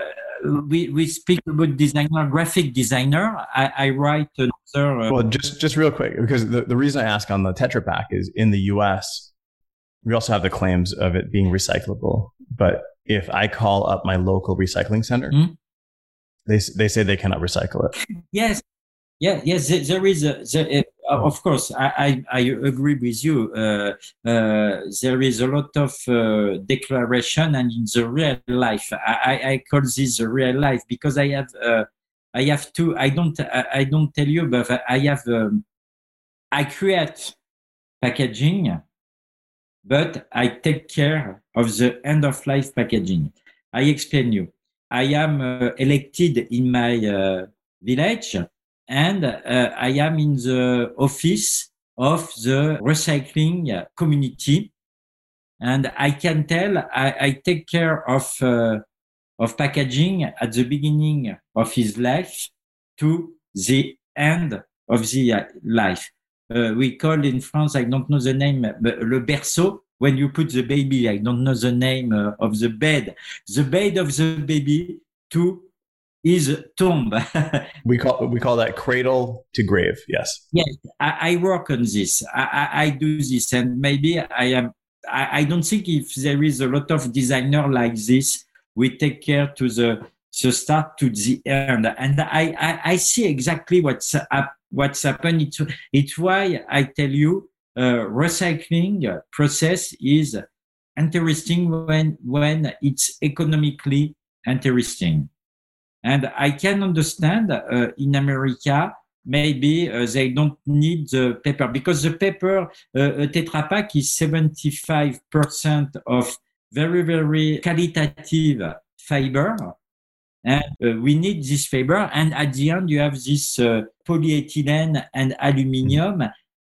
we we speak about designer, graphic designer. I, I write another. Well, just just real quick, because the, the reason I ask on the Tetra Pak is in the U.S. we also have the claims of it being recyclable. But if I call up my local recycling center, Hmm? they they say they cannot recycle it. Yes, yeah, yes. There, is, a, there, uh, of course, I, I, I agree with you. Uh, uh, there is a lot of uh, declaration, and in the real life, I, I, I call this the real life because I have, uh, I have to. I don't, I, I don't tell you, but I have, um, I create packaging, but I take care of the end of life packaging. I explain you. I am uh, elected in my uh, village and uh, I am in the office of the recycling community. And I can tell I, I take care of, uh, of packaging at the beginning of his life to the end of the uh, life. Uh, we call in France, I don't know the name, but le berceau. When you put the baby, I don't know the name uh, of the bed. The bed of the baby to is tomb. [LAUGHS] We call we call that cradle to grave. Yes. Yes, I, I work on this. I, I, I do this, and maybe I am. I, don't think if there is a lot of designer like this, we take care to the the start to the end, and I I, I see exactly what's up, what's happened. It's it's why I tell you, uh, recycling process is interesting when when it's economically interesting. And I can understand uh, in America, maybe uh, they don't need the paper because the paper, uh, Tetra Pak is 75% of very, very qualitative fiber. And uh, we need this fiber. And at the end, you have this uh, polyethylene and aluminium,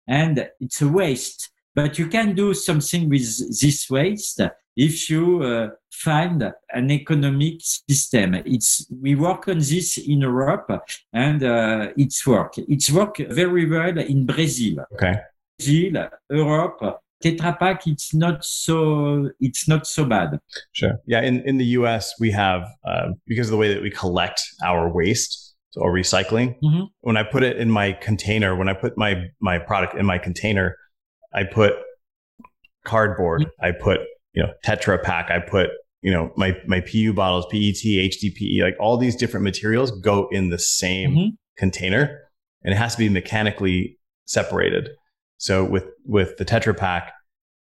and it's a waste. But you can do something with this waste if you uh, find an economic system. It's we work on this in Europe, and uh, it's work. It's work very well in Brazil. Okay. Brazil, Europe, Tetra Pak. It's not so. It's not so bad. Sure. Yeah. In in the U.S., we have uh, because of the way that we collect our waste, so our recycling. Mhm. When I put it in my container, when I put my my product in my container, I put cardboard. I put you know Tetra Pak. I put you know my my PU bottles, PET, HDPE, like all these different materials go in the same Mhm. container, and it has to be mechanically separated. So with with the Tetra Pak,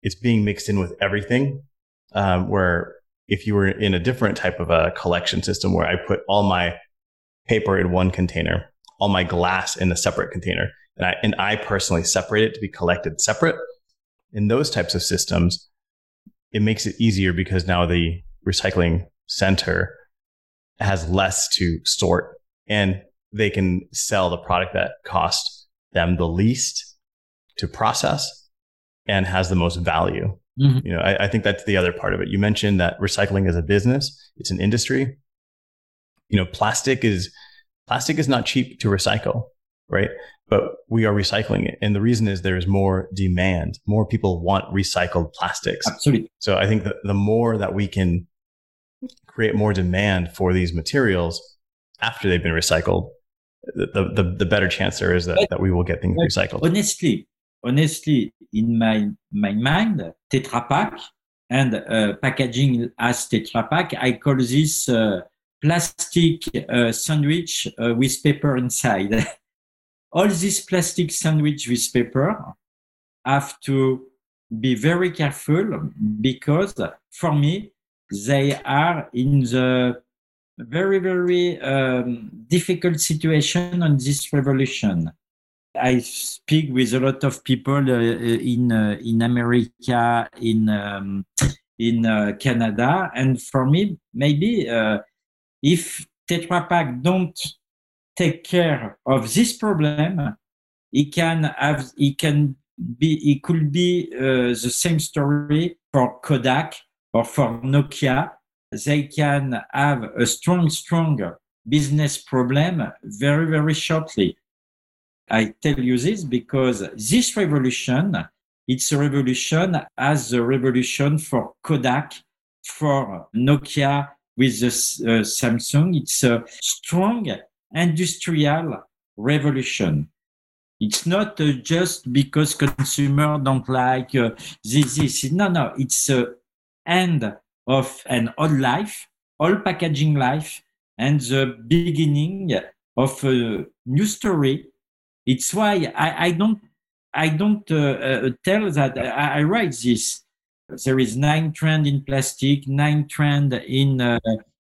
it's being mixed in with everything. Um, where if you were in a different type of a collection system, where I put all my paper in one container, all my glass in a separate container, and I and I personally separate it to be collected separate. In those types of systems, it makes it easier because now the recycling center has less to sort and they can sell the product that cost them the least to process and has the most value. Mhm. You know, I, I think that's the other part of it. You mentioned that recycling is a business, it's an industry. You know, plastic is plastic is not cheap to recycle, right? But we are recycling it. And the reason is there is more demand. More people want recycled plastics. Absolutely. So I think that the more that we can create more demand for these materials after they've been recycled, the, the, the better chance there is that, that we will get things recycled. Honestly, honestly, in my, my mind, Tetra Pak and uh, packaging as Tetra Pak, I call this uh, plastic uh, sandwich uh, with paper inside. [LAUGHS] All this plastic sandwich with paper have to be very careful because for me, they are in the very, very um, difficult situation on this revolution. I speak with a lot of people uh, in uh, in America, in um, in uh, Canada, and for me, maybe uh, if Tetra Pak don't take care of this problem, it can have it can be it could be uh, the same story for Kodak or for Nokia they can have a strong, strong business problem very, very shortly. I tell you this because this revolution, it's a revolution as a revolution for Kodak, for Nokia with the uh, Samsung. It's a strong industrial revolution. It's not uh, just because consumer don't like uh, this, this. No, no, it's a end of an old life, old packaging life, and the beginning of a new story. It's why I, I don't I don't uh, uh, tell that I, I, write this. There is nine trend in plastic, nine trend in uh,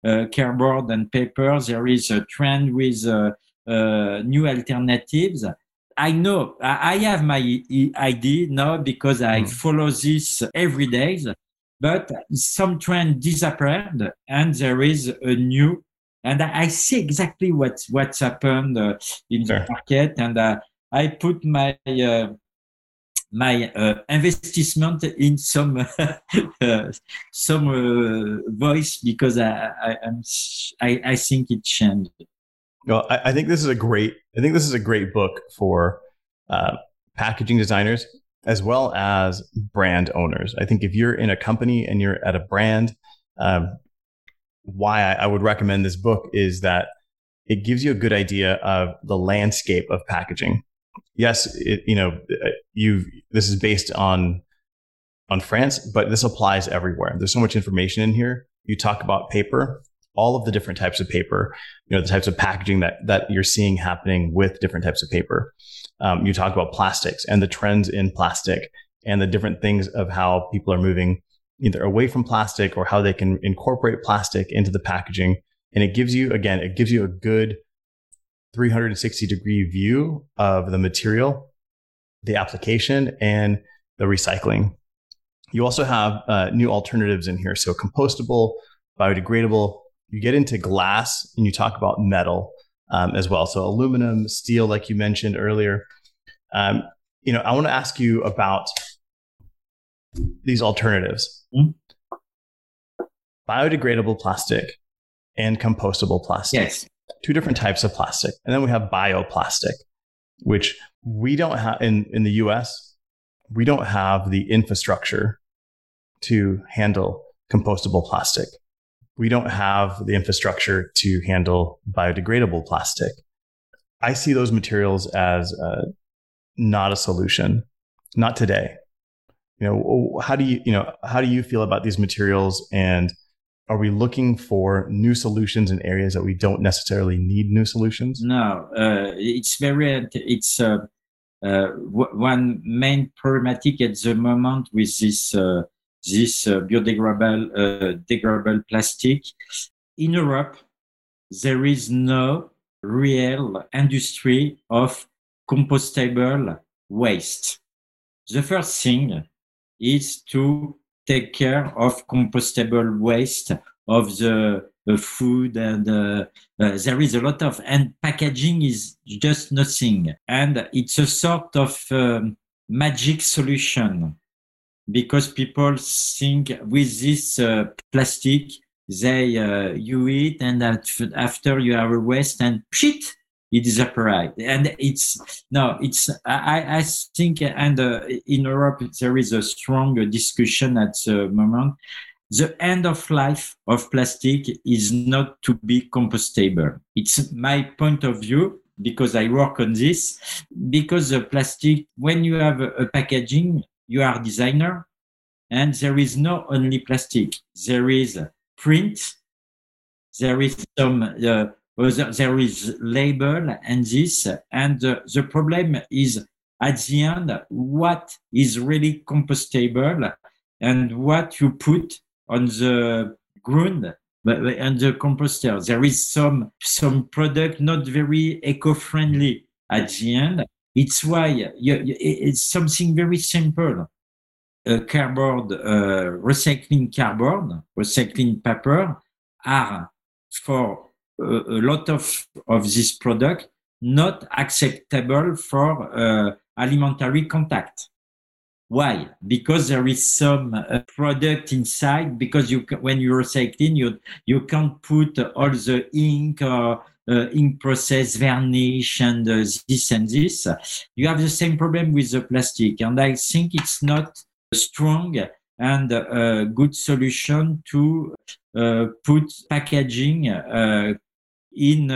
uh cardboard and paper. There is a trend with uh, uh, new alternatives. I know I have my idea now because I mm. follow this every day but some trend disappeared and there is a new and i see exactly what what's happened uh, in the market and uh, i put my uh, my uh, investment in some [LAUGHS] uh, some uh, voice because I I, I, I think it changed. Well, I, I, think this is a great I think this is a great book for packaging designers as well as brand owners. I think if you're in a company and you're at a brand, um, why I, I would recommend this book is that it gives you a good idea of the landscape of packaging. Yes, it, you know, you this is based on on France, but this applies everywhere. There's so much information in here. You talk about paper, all of the different types of paper, you know, the types of packaging that that you're seeing happening with different types of paper. Um, you talk about plastics and the trends in plastic and the different things of how people are moving either away from plastic or how they can incorporate plastic into the packaging. And it gives you, again, it gives you a good 360 degree view of the material, the application, and the recycling. You also have uh, new alternatives in here. So compostable, biodegradable. You get into glass and you talk about metal um, as well. So aluminum, steel, like you mentioned earlier. Um, you know, I want to ask you about these alternatives: mm-hmm. biodegradable plastic and compostable plastic. Yes, two different types of plastic, and then we have bioplastic, which we don't have in in the U.S. We don't have the infrastructure to handle compostable plastic we don't have the infrastructure to handle biodegradable plastic. I see those materials as uh, not a solution, not today. You know, how do you, you know, how do you feel about these materials and are we looking for new solutions in areas that we don't necessarily need new solutions? No, uh, it's very, it's uh, uh, one main problematic at the moment with this uh, this uh, biodegradable uh, degradable plastic. In Europe, there is no real industry of compostable waste. The first thing is to take care of compostable waste of the uh, food and uh, uh, there is a lot of and packaging is just nothing. And it's a sort of um, magic solution because people think with this uh, plastic, they uh, you eat and after you have a waste and shit, it disappears. And it's no, it's I I think and uh, in Europe there is a strong discussion at the moment. the end of life of plastic is not to be compostable. It's my point of view because I work on this. Because the plastic, when you have a, a packaging, you are designer, and there is not only plastic. There is print. There is some. Uh, there is label and this, and uh, the problem is at the end what is really compostable and what you put on the ground and the composter. There is some some product not very eco-friendly at the end. It's why you, it's something very simple. A cardboard, uh, recycling cardboard, recycling paper are for a, lot of, of this product not acceptable for uh, alimentary contact. Why? Because there is some uh, product inside. Because you, when you're recycling, you you can't put all the ink or uh, ink process, varnish, and uh, this and this. You have the same problem with the plastic, and I think it's not a strong and a good solution to uh, put packaging uh, in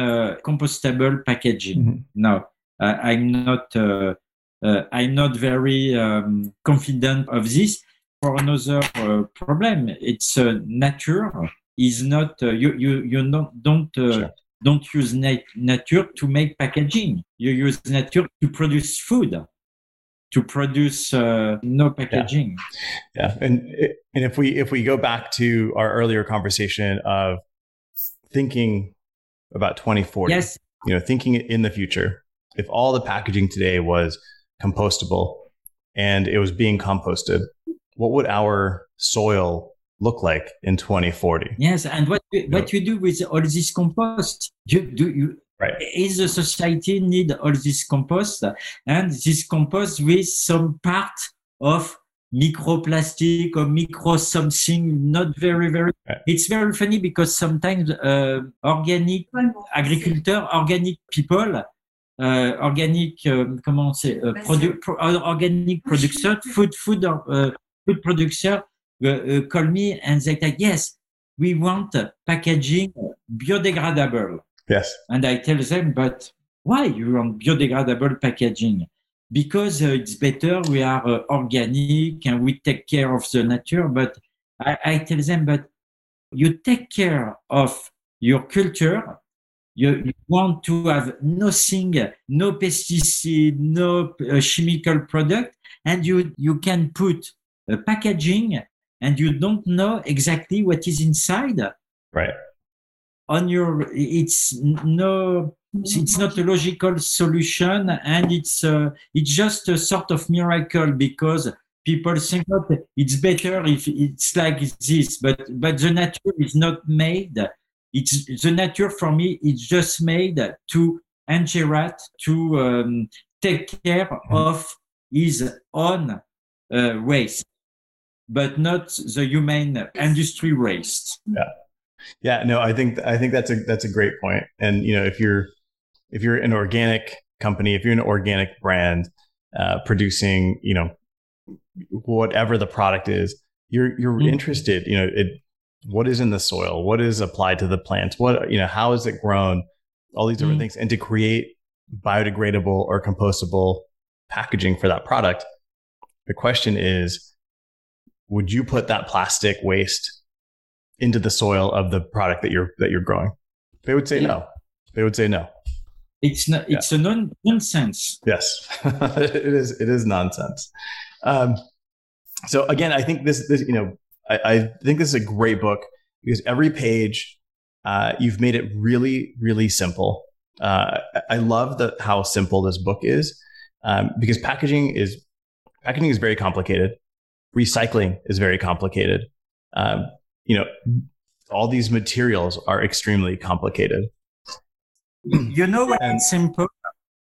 compostable packaging. Mm-hmm. No, I'm not uh, I'm not very um, confident of this. For another uh, problem, it's uh, nature is not you you you not, don't sure. don't use nat- nature to make packaging. You use nature to produce food to produce uh, no packaging. Yeah. yeah, and and if we if we go back to our earlier conversation of thinking about 2040, yes, you know, thinking in the future, if all the packaging today was compostable and it was being composted, what would our soil look like in 2040? Yes, and what what you do with all this compost? You do you right. is the society need all this compost and this compost with some part of microplastic or micro something not very very it's very funny because sometimes uh, organic agriculture organic people uh, organic, um, comment c'est, uh, produ pro organic producer, [LAUGHS] food, food, uh, food producer call me and they say, yes, we want packaging biodegradable. Yes. And I tell them, but why you want biodegradable packaging? Because uh, it's better, we are uh, organic and we take care of the nature. But I, I, tell them, but you take care of your culture you, want to have nothing, no pesticide, no uh, chemical product, and you, you can put a packaging and you don't know exactly what is inside. Right. On your, it's no, it's not a logical solution, and it's uh, it's just a sort of miracle because people think it's better if it's like this, but but the nature is not made. It's the nature for me it's just made to engineer to um, take care mm-hmm. of his own uh, waste but not the human industry waste. Yeah yeah no i think i think that's a that's a great point. and you know if you're if you're an organic company if you're an organic brand uh, producing you know whatever the product is you're you're mm-hmm. interested you know it what is in the soil, what is applied to the plants, what you know, how is it grown, all these different mm. things, and to create biodegradable or compostable packaging for that product. The question is, would you put that plastic waste into the soil of the product that you're that you're growing? They would say yeah. no. They would say no. It's not. It's yeah. a non- nonsense. Yes, [LAUGHS] it is. It is nonsense. Um, so again, I think this. This you know I, I think this is a great book because every page uh, you've made it really, really simple. Uh, I love the, how simple this book is um, because packaging is packaging is very complicated. Recycling is very complicated. Um, you know, all these materials are extremely complicated. You know why it's simple?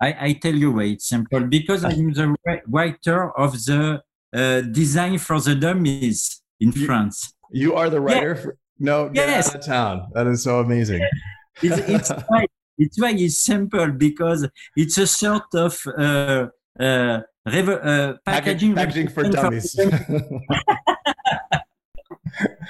I, I tell you why it's simple because I'm the writer of the uh, design for the dummies in you, France. You are the writer. Yeah. For, no, get yes. out of town. That is so amazing. it's, it's, [LAUGHS] why, it's why it's simple because it's a sort of uh, uh, rever- uh, packaging, packaging for dummies. [LAUGHS]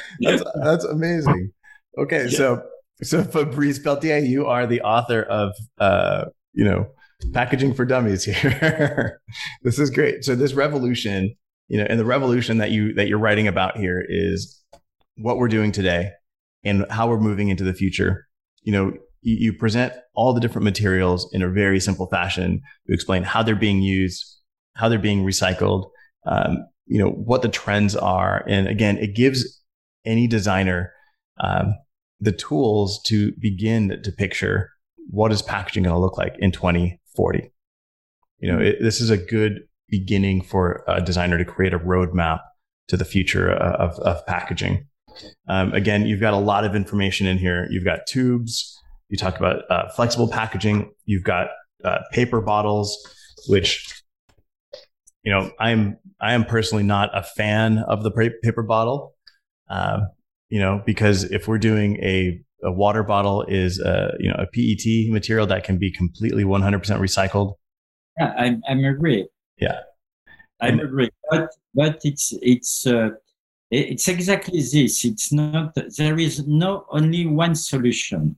[LAUGHS] that's, that's amazing. Okay, so so Fabrice Peltier, you are the author of uh, you know packaging for dummies here. [LAUGHS] this is great. So this revolution, you know, and the revolution that you that you're writing about here is what we're doing today and how we're moving into the future. You know, you, you present all the different materials in a very simple fashion. to explain how they're being used, how they're being recycled, um, you know, what the trends are, and again, it gives any designer um, the tools to begin to picture what is packaging going to look like in 2040. You know, it, this is a good beginning for a designer to create a roadmap to the future of, of packaging. Um, again, you've got a lot of information in here. You've got tubes. You talk about uh, flexible packaging. You've got uh, paper bottles, which you know I'm I am personally not a fan of the paper bottle. Um, you know, because if we're doing a, a water bottle is a, you know, a PET material that can be completely 100% recycled. Yeah, I'm I'm agree. Yeah. I'm agree. But, but it's, it's, uh, it's exactly this. It's not, there is no only one solution.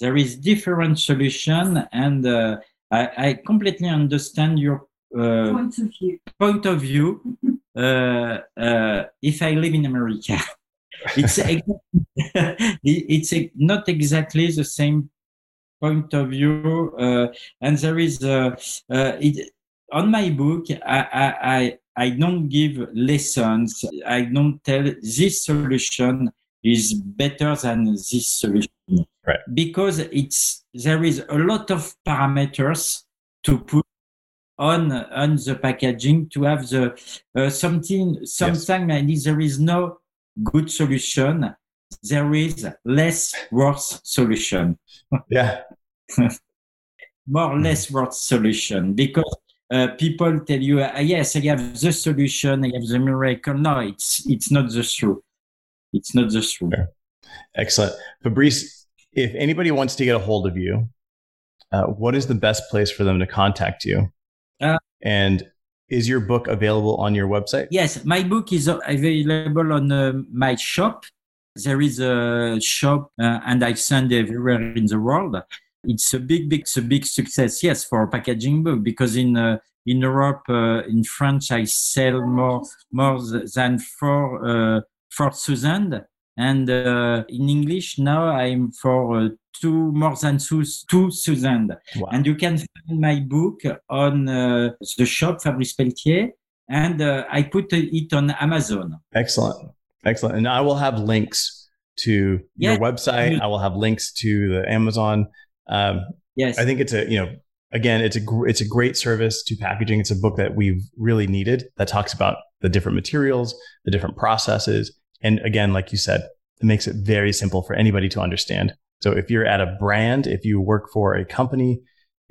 There is different solution and uh, I, I completely understand your uh, Point of view. point of view. [LAUGHS] Uh, uh, if I live in America, [LAUGHS] it's [LAUGHS] it's ex- not exactly the same point of view uh, and there is it, on my book I, I, I I don't give lessons i don't tell this solution is better than this solution Right. because it's there is a lot of parameters to put on on the packaging to have the uh, something sometimes there is no good solution, there is less worse solution. [LAUGHS] Yeah. [LAUGHS] More or less worse solution because uh, people tell you, uh, yes, I have the solution, I have the miracle. No, it's it's not the truth. It's not the truth. Sure. Excellent, Fabrice. If anybody wants to get a hold of you, uh, what is the best place for them to contact you? Uh, and is your book available on your website? Yes, my book is available on uh, my shop. There is a shop, uh, and I send everywhere in the world. It's a big, big, it's a big success. Yes, for a packaging book because in uh, in Europe, uh, in France, I sell more more than four uh, four thousand, and uh, in English now I'm for two more than two two thousand. Wow. And you can find my book on uh, the shop Fabrice Peltier, and uh, I put it on Amazon. Excellent, excellent. And I will have links to Yeah. your website. I will have links to the Amazon. Um, Yes, I think it's a you know again it's a gr- it's a great service to packaging. It's a book that we've really needed that talks about the different materials, the different processes, and again, like you said, it makes it very simple for anybody to understand. So if you're at a brand, if you work for a company,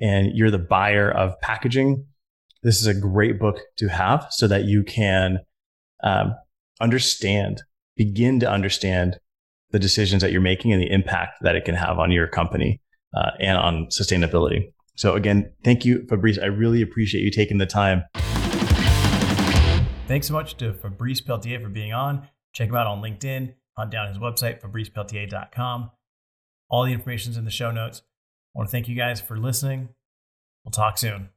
and you're the buyer of packaging, this is a great book to have so that you can um, understand, begin to understand the decisions that you're making and the impact that it can have on your company uh, and on sustainability. So again, thank you, Fabrice. I really appreciate you taking the time. Thanks so much to Fabrice Peltier for being on. Check him out on LinkedIn, hunt down his website, fabricepeltier.com. All the information is in the show notes. I want to thank you guys for listening. We'll talk soon.